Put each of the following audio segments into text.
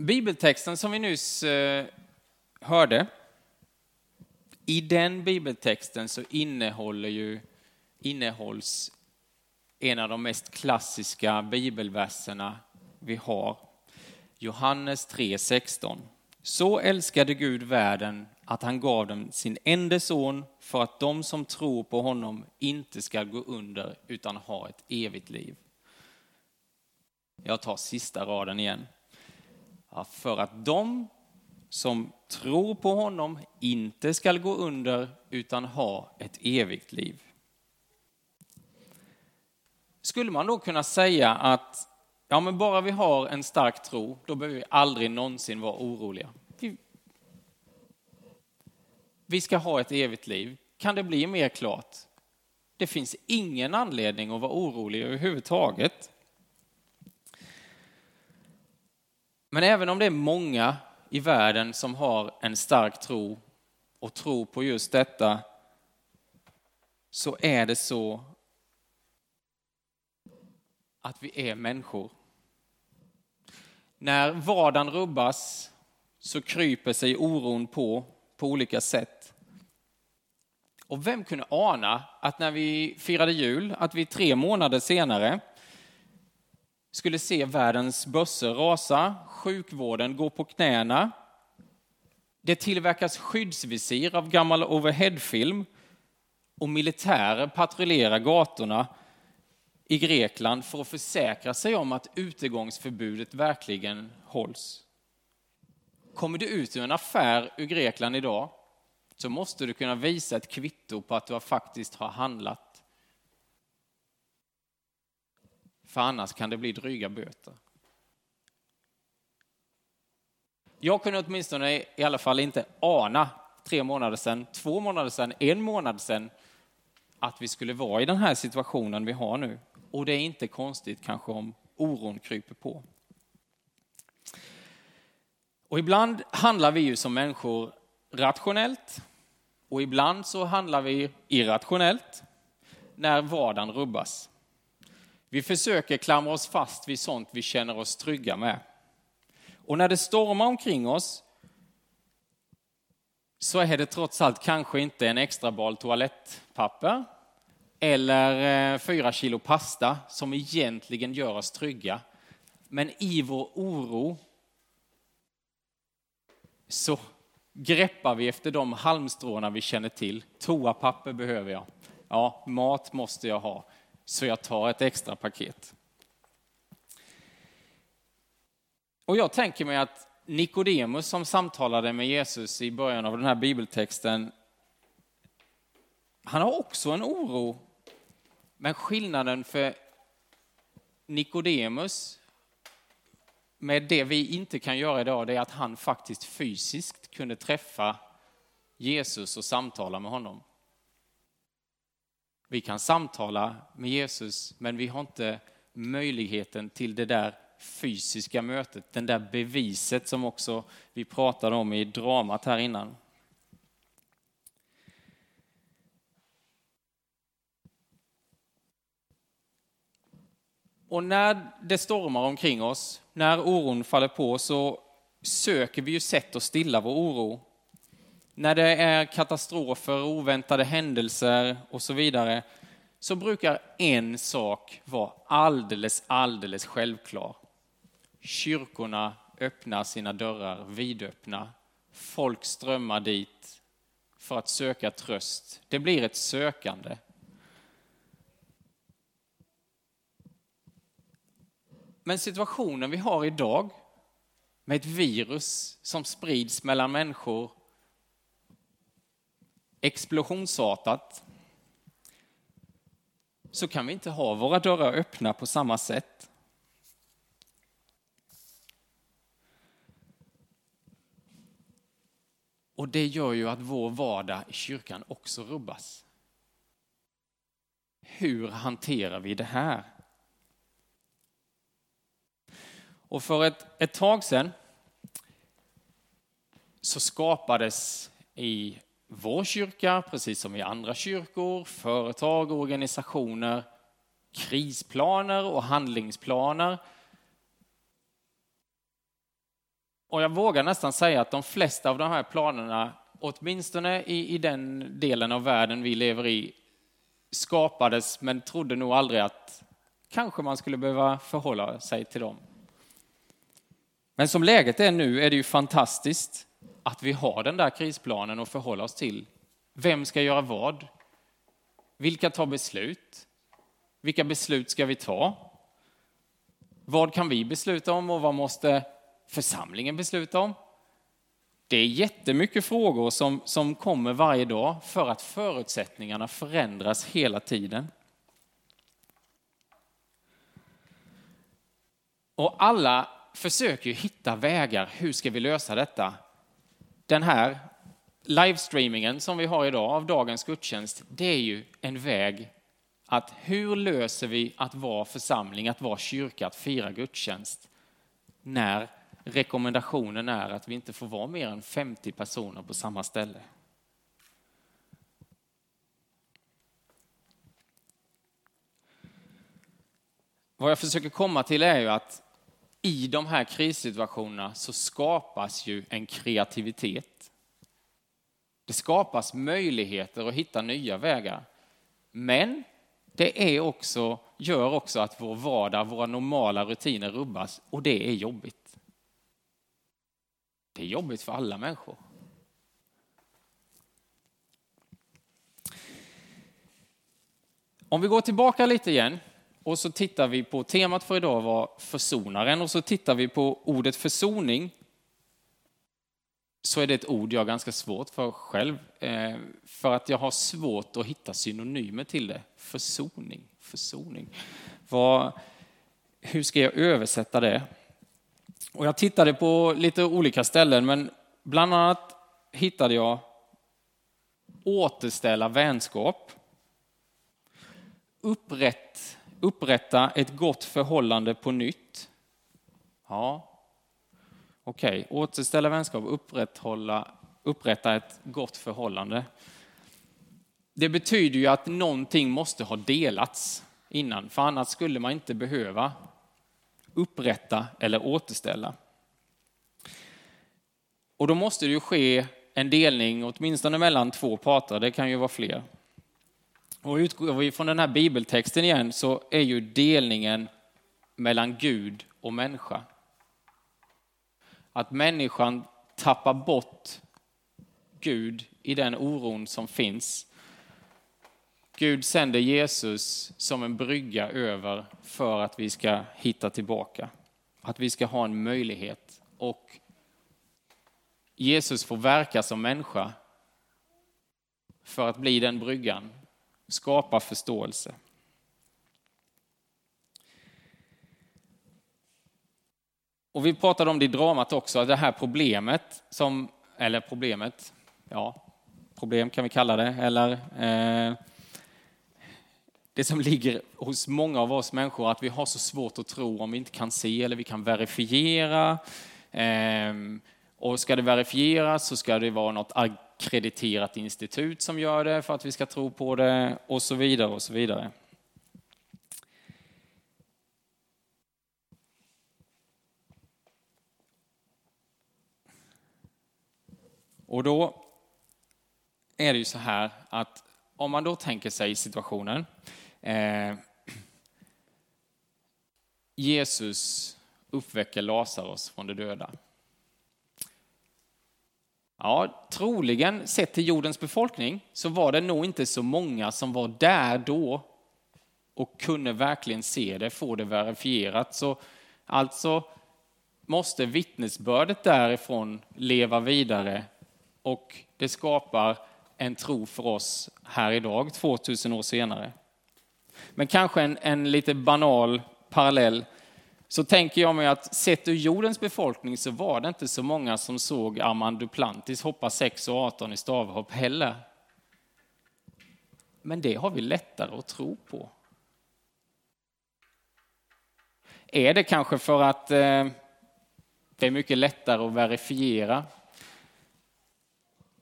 Bibeltexten som vi nyss eh, hörde, i den bibeltexten så innehåller ju, innehålls en av de mest klassiska bibelverserna vi har. Johannes 3.16. Så älskade Gud världen att han gav dem sin enda son för att de som tror på honom inte ska gå under utan ha ett evigt liv. Jag tar sista raden igen. Ja, för att de som tror på honom inte ska gå under utan ha ett evigt liv. Skulle man då kunna säga att ja, men bara vi har en stark tro, då behöver vi aldrig någonsin vara oroliga. Vi, vi ska ha ett evigt liv. Kan det bli mer klart? Det finns ingen anledning att vara orolig överhuvudtaget. Men även om det är många i världen som har en stark tro och tror på just detta så är det så att vi är människor. När vardagen rubbas så kryper sig oron på på olika sätt. Och vem kunde ana att när vi firade jul, att vi tre månader senare skulle se världens börser rasa, sjukvården gå på knäna. Det tillverkas skyddsvisir av gammal overheadfilm och militärer patrullerar gatorna i Grekland för att försäkra sig om att utegångsförbudet verkligen hålls. Kommer du ut ur en affär ur Grekland idag så måste du kunna visa ett kvitto på att du faktiskt har handlat För annars kan det bli dryga böter. Jag kunde åtminstone i alla fall inte ana tre månader sedan, två månader sedan, en månad sedan att vi skulle vara i den här situationen vi har nu. Och det är inte konstigt kanske om oron kryper på. Och ibland handlar vi ju som människor rationellt och ibland så handlar vi irrationellt när vardagen rubbas. Vi försöker klamra oss fast vid sånt vi känner oss trygga med. Och när det stormar omkring oss så är det trots allt kanske inte en extra bal toalettpapper eller eh, fyra kilo pasta som egentligen gör oss trygga. Men i vår oro så greppar vi efter de halmstråna vi känner till. Toapapper behöver jag. Ja, mat måste jag ha så jag tar ett extra paket. Och jag tänker mig att Nikodemus som samtalade med Jesus i början av den här bibeltexten, han har också en oro. Men skillnaden för Nikodemus med det vi inte kan göra idag, det är att han faktiskt fysiskt kunde träffa Jesus och samtala med honom. Vi kan samtala med Jesus, men vi har inte möjligheten till det där fysiska mötet, den där beviset som också vi pratade om i dramat här innan. Och när det stormar omkring oss, när oron faller på, så söker vi ju sätt att stilla vår oro när det är katastrofer, oväntade händelser och så vidare, så brukar en sak vara alldeles, alldeles självklar. Kyrkorna öppnar sina dörrar vidöppna. Folk strömmar dit för att söka tröst. Det blir ett sökande. Men situationen vi har idag med ett virus som sprids mellan människor explosionsartat så kan vi inte ha våra dörrar öppna på samma sätt. Och det gör ju att vår vardag i kyrkan också rubbas. Hur hanterar vi det här? Och för ett, ett tag sedan så skapades i vår kyrka, precis som i andra kyrkor, företag och organisationer, krisplaner och handlingsplaner Och jag vågar nästan säga att de flesta av de här planerna, åtminstone i, i den delen av världen vi lever i, skapades men trodde nog aldrig att kanske man skulle behöva förhålla sig till dem. Men som läget är nu är det ju fantastiskt att vi har den där krisplanen att förhålla oss till. Vem ska göra vad? Vilka tar beslut? Vilka beslut ska vi ta? Vad kan vi besluta om och vad måste församlingen besluta om? Det är jättemycket frågor som, som kommer varje dag för att förutsättningarna förändras hela tiden. Och alla försöker hitta vägar. Hur ska vi lösa detta? Den här livestreamingen som vi har idag av dagens gudstjänst, det är ju en väg att hur löser vi att vara församling, att vara kyrka, att fira gudstjänst när rekommendationen är att vi inte får vara mer än 50 personer på samma ställe. Vad jag försöker komma till är ju att i de här krissituationerna så skapas ju en kreativitet. Det skapas möjligheter att hitta nya vägar. Men det är också, gör också att vår vardag, våra normala rutiner rubbas och det är jobbigt. Det är jobbigt för alla människor. Om vi går tillbaka lite igen och så tittar vi på temat för idag var försonaren och så tittar vi på ordet försoning. Så är det ett ord jag har ganska svårt för själv, eh, för att jag har svårt att hitta synonymer till det. Försoning, försoning. Vad, hur ska jag översätta det? Och jag tittade på lite olika ställen, men bland annat hittade jag återställa vänskap, upprätt upprätta ett gott förhållande på nytt. Ja, okej. Okay. Återställa vänskap, upprätthålla, upprätta ett gott förhållande. Det betyder ju att någonting måste ha delats innan, för annars skulle man inte behöva upprätta eller återställa. Och då måste det ju ske en delning åtminstone mellan två parter, det kan ju vara fler. Och utgår vi från den här bibeltexten igen så är ju delningen mellan Gud och människa. Att människan tappar bort Gud i den oron som finns. Gud sänder Jesus som en brygga över för att vi ska hitta tillbaka. Att vi ska ha en möjlighet. Och Jesus får verka som människa för att bli den bryggan skapa förståelse. Och vi pratade om det i dramat också, det här problemet som, eller problemet, ja, problem kan vi kalla det, eller eh, det som ligger hos många av oss människor, att vi har så svårt att tro om vi inte kan se eller vi kan verifiera. Eh, och ska det verifieras så ska det vara något krediterat institut som gör det för att vi ska tro på det och så vidare och så vidare. Och då är det ju så här att om man då tänker sig situationen eh, Jesus uppväcker Lazarus från de döda. Ja, troligen sett till jordens befolkning så var det nog inte så många som var där då och kunde verkligen se det, få det verifierat. Så alltså måste vittnesbördet därifrån leva vidare och det skapar en tro för oss här idag, 2000 år senare. Men kanske en, en lite banal parallell så tänker jag mig att sett ur jordens befolkning så var det inte så många som såg Armand Duplantis hoppa 6 och 18 i stavhopp heller. Men det har vi lättare att tro på. Är det kanske för att eh, det är mycket lättare att verifiera,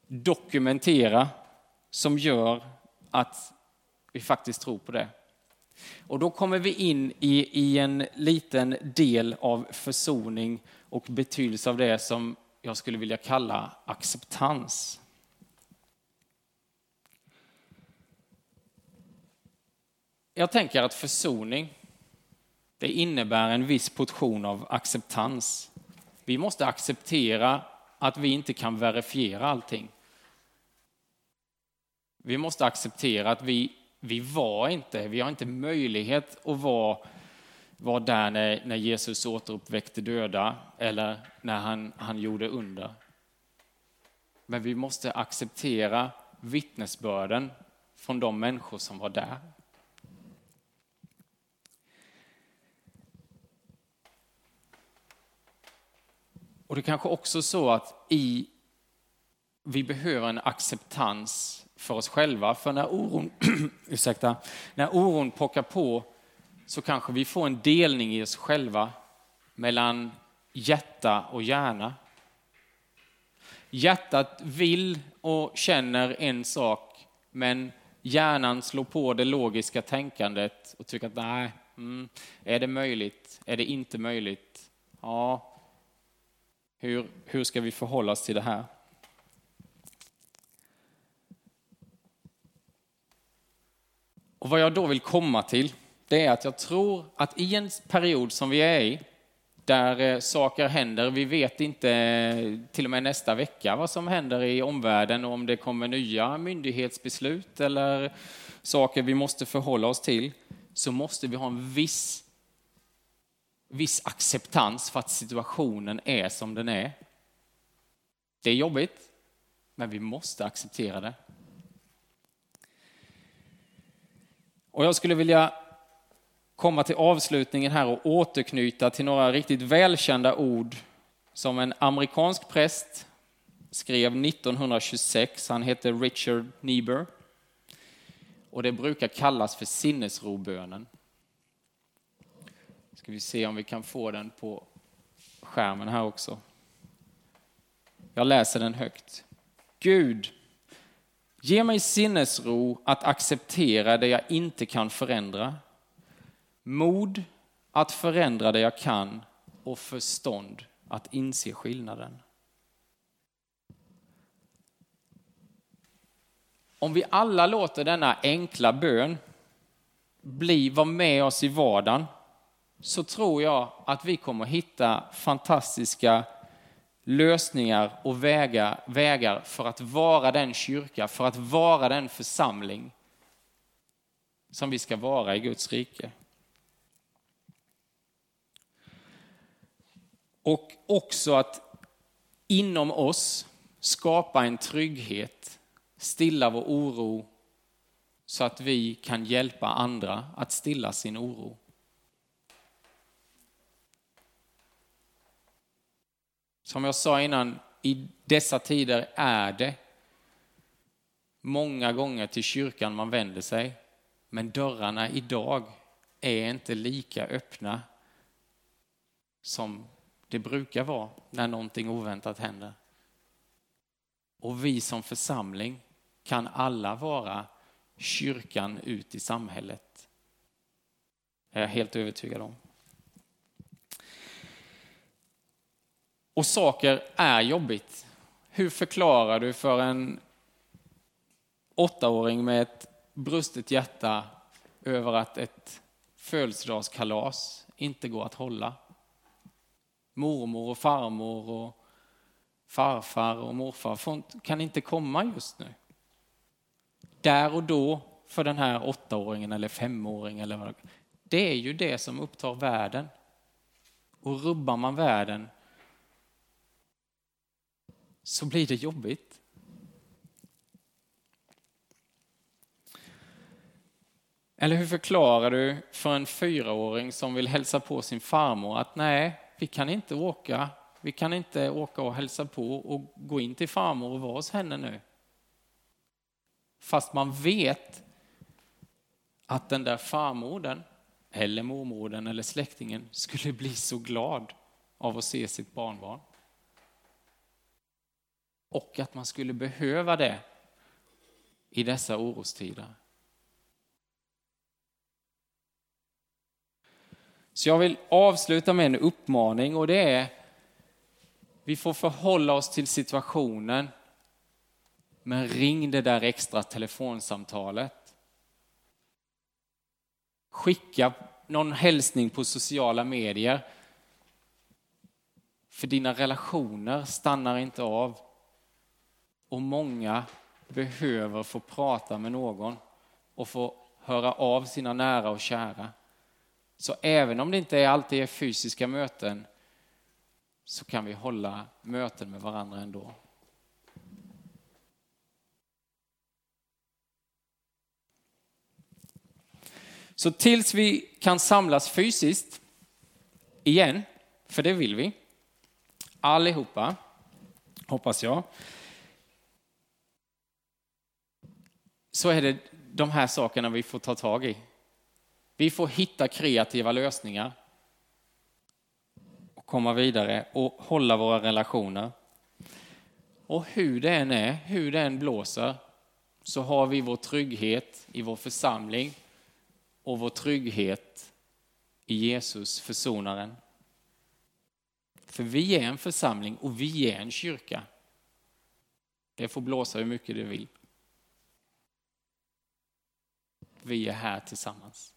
dokumentera, som gör att vi faktiskt tror på det? Och då kommer vi in i, i en liten del av försoning och betydelse av det som jag skulle vilja kalla acceptans. Jag tänker att försoning, det innebär en viss portion av acceptans. Vi måste acceptera att vi inte kan verifiera allting. Vi måste acceptera att vi, vi var inte, vi har inte möjlighet att vara, vara där när, när Jesus återuppväckte döda eller när han, han gjorde under. Men vi måste acceptera vittnesbörden från de människor som var där. Och det kanske också så att i, vi behöver en acceptans för oss själva. För när oron, ursäkta, när oron pockar på så kanske vi får en delning i oss själva mellan hjärta och hjärna. Hjärtat vill och känner en sak, men hjärnan slår på det logiska tänkandet och tycker att nej, mm, är det möjligt? Är det inte möjligt? Ja, hur, hur ska vi förhålla oss till det här? Och vad jag då vill komma till, det är att jag tror att i en period som vi är i, där eh, saker händer, vi vet inte eh, till och med nästa vecka vad som händer i omvärlden och om det kommer nya myndighetsbeslut eller saker vi måste förhålla oss till, så måste vi ha en viss viss acceptans för att situationen är som den är. Det är jobbigt, men vi måste acceptera det. Och jag skulle vilja komma till avslutningen här och återknyta till några riktigt välkända ord som en amerikansk präst skrev 1926. Han hette Richard Niebuhr. Och det brukar kallas för sinnesrobönen ska vi se om vi kan få den på skärmen här också. Jag läser den högt. Gud, ge mig sinnesro att acceptera det jag inte kan förändra. Mod att förändra det jag kan och förstånd att inse skillnaden. Om vi alla låter denna enkla bön bli, vara med oss i vardagen så tror jag att vi kommer hitta fantastiska lösningar och vägar, vägar för att vara den kyrka, för att vara den församling som vi ska vara i Guds rike. Och också att inom oss skapa en trygghet, stilla vår oro så att vi kan hjälpa andra att stilla sin oro. Som jag sa innan, i dessa tider är det många gånger till kyrkan man vänder sig. Men dörrarna idag är inte lika öppna som det brukar vara när någonting oväntat händer. Och vi som församling kan alla vara kyrkan ut i samhället. Det är jag helt övertygad om. Och saker är jobbigt. Hur förklarar du för en åttaåring med ett brustet hjärta över att ett födelsedagskalas inte går att hålla? Mormor och farmor och farfar och morfar kan inte komma just nu. Där och då för den här åttaåringen eller femåringen eller vad det är ju det som upptar världen. Och rubbar man världen så blir det jobbigt. Eller hur förklarar du för en fyraåring som vill hälsa på sin farmor att nej, vi kan inte åka, vi kan inte åka och hälsa på och gå in till farmor och vara hos henne nu. Fast man vet att den där farmodern eller mormodern eller släktingen skulle bli så glad av att se sitt barnbarn och att man skulle behöva det i dessa orostider. Så jag vill avsluta med en uppmaning och det är Vi får förhålla oss till situationen. Men ring det där extra telefonsamtalet. Skicka någon hälsning på sociala medier. För dina relationer stannar inte av. Och många behöver få prata med någon och få höra av sina nära och kära. Så även om det inte alltid är fysiska möten så kan vi hålla möten med varandra ändå. Så tills vi kan samlas fysiskt igen, för det vill vi, allihopa, hoppas jag, så är det de här sakerna vi får ta tag i. Vi får hitta kreativa lösningar och komma vidare och hålla våra relationer. Och hur det än är, hur det än blåser, så har vi vår trygghet i vår församling och vår trygghet i Jesus, försonaren. För vi är en församling och vi är en kyrka. Det får blåsa hur mycket det vill. Vi är här tillsammans.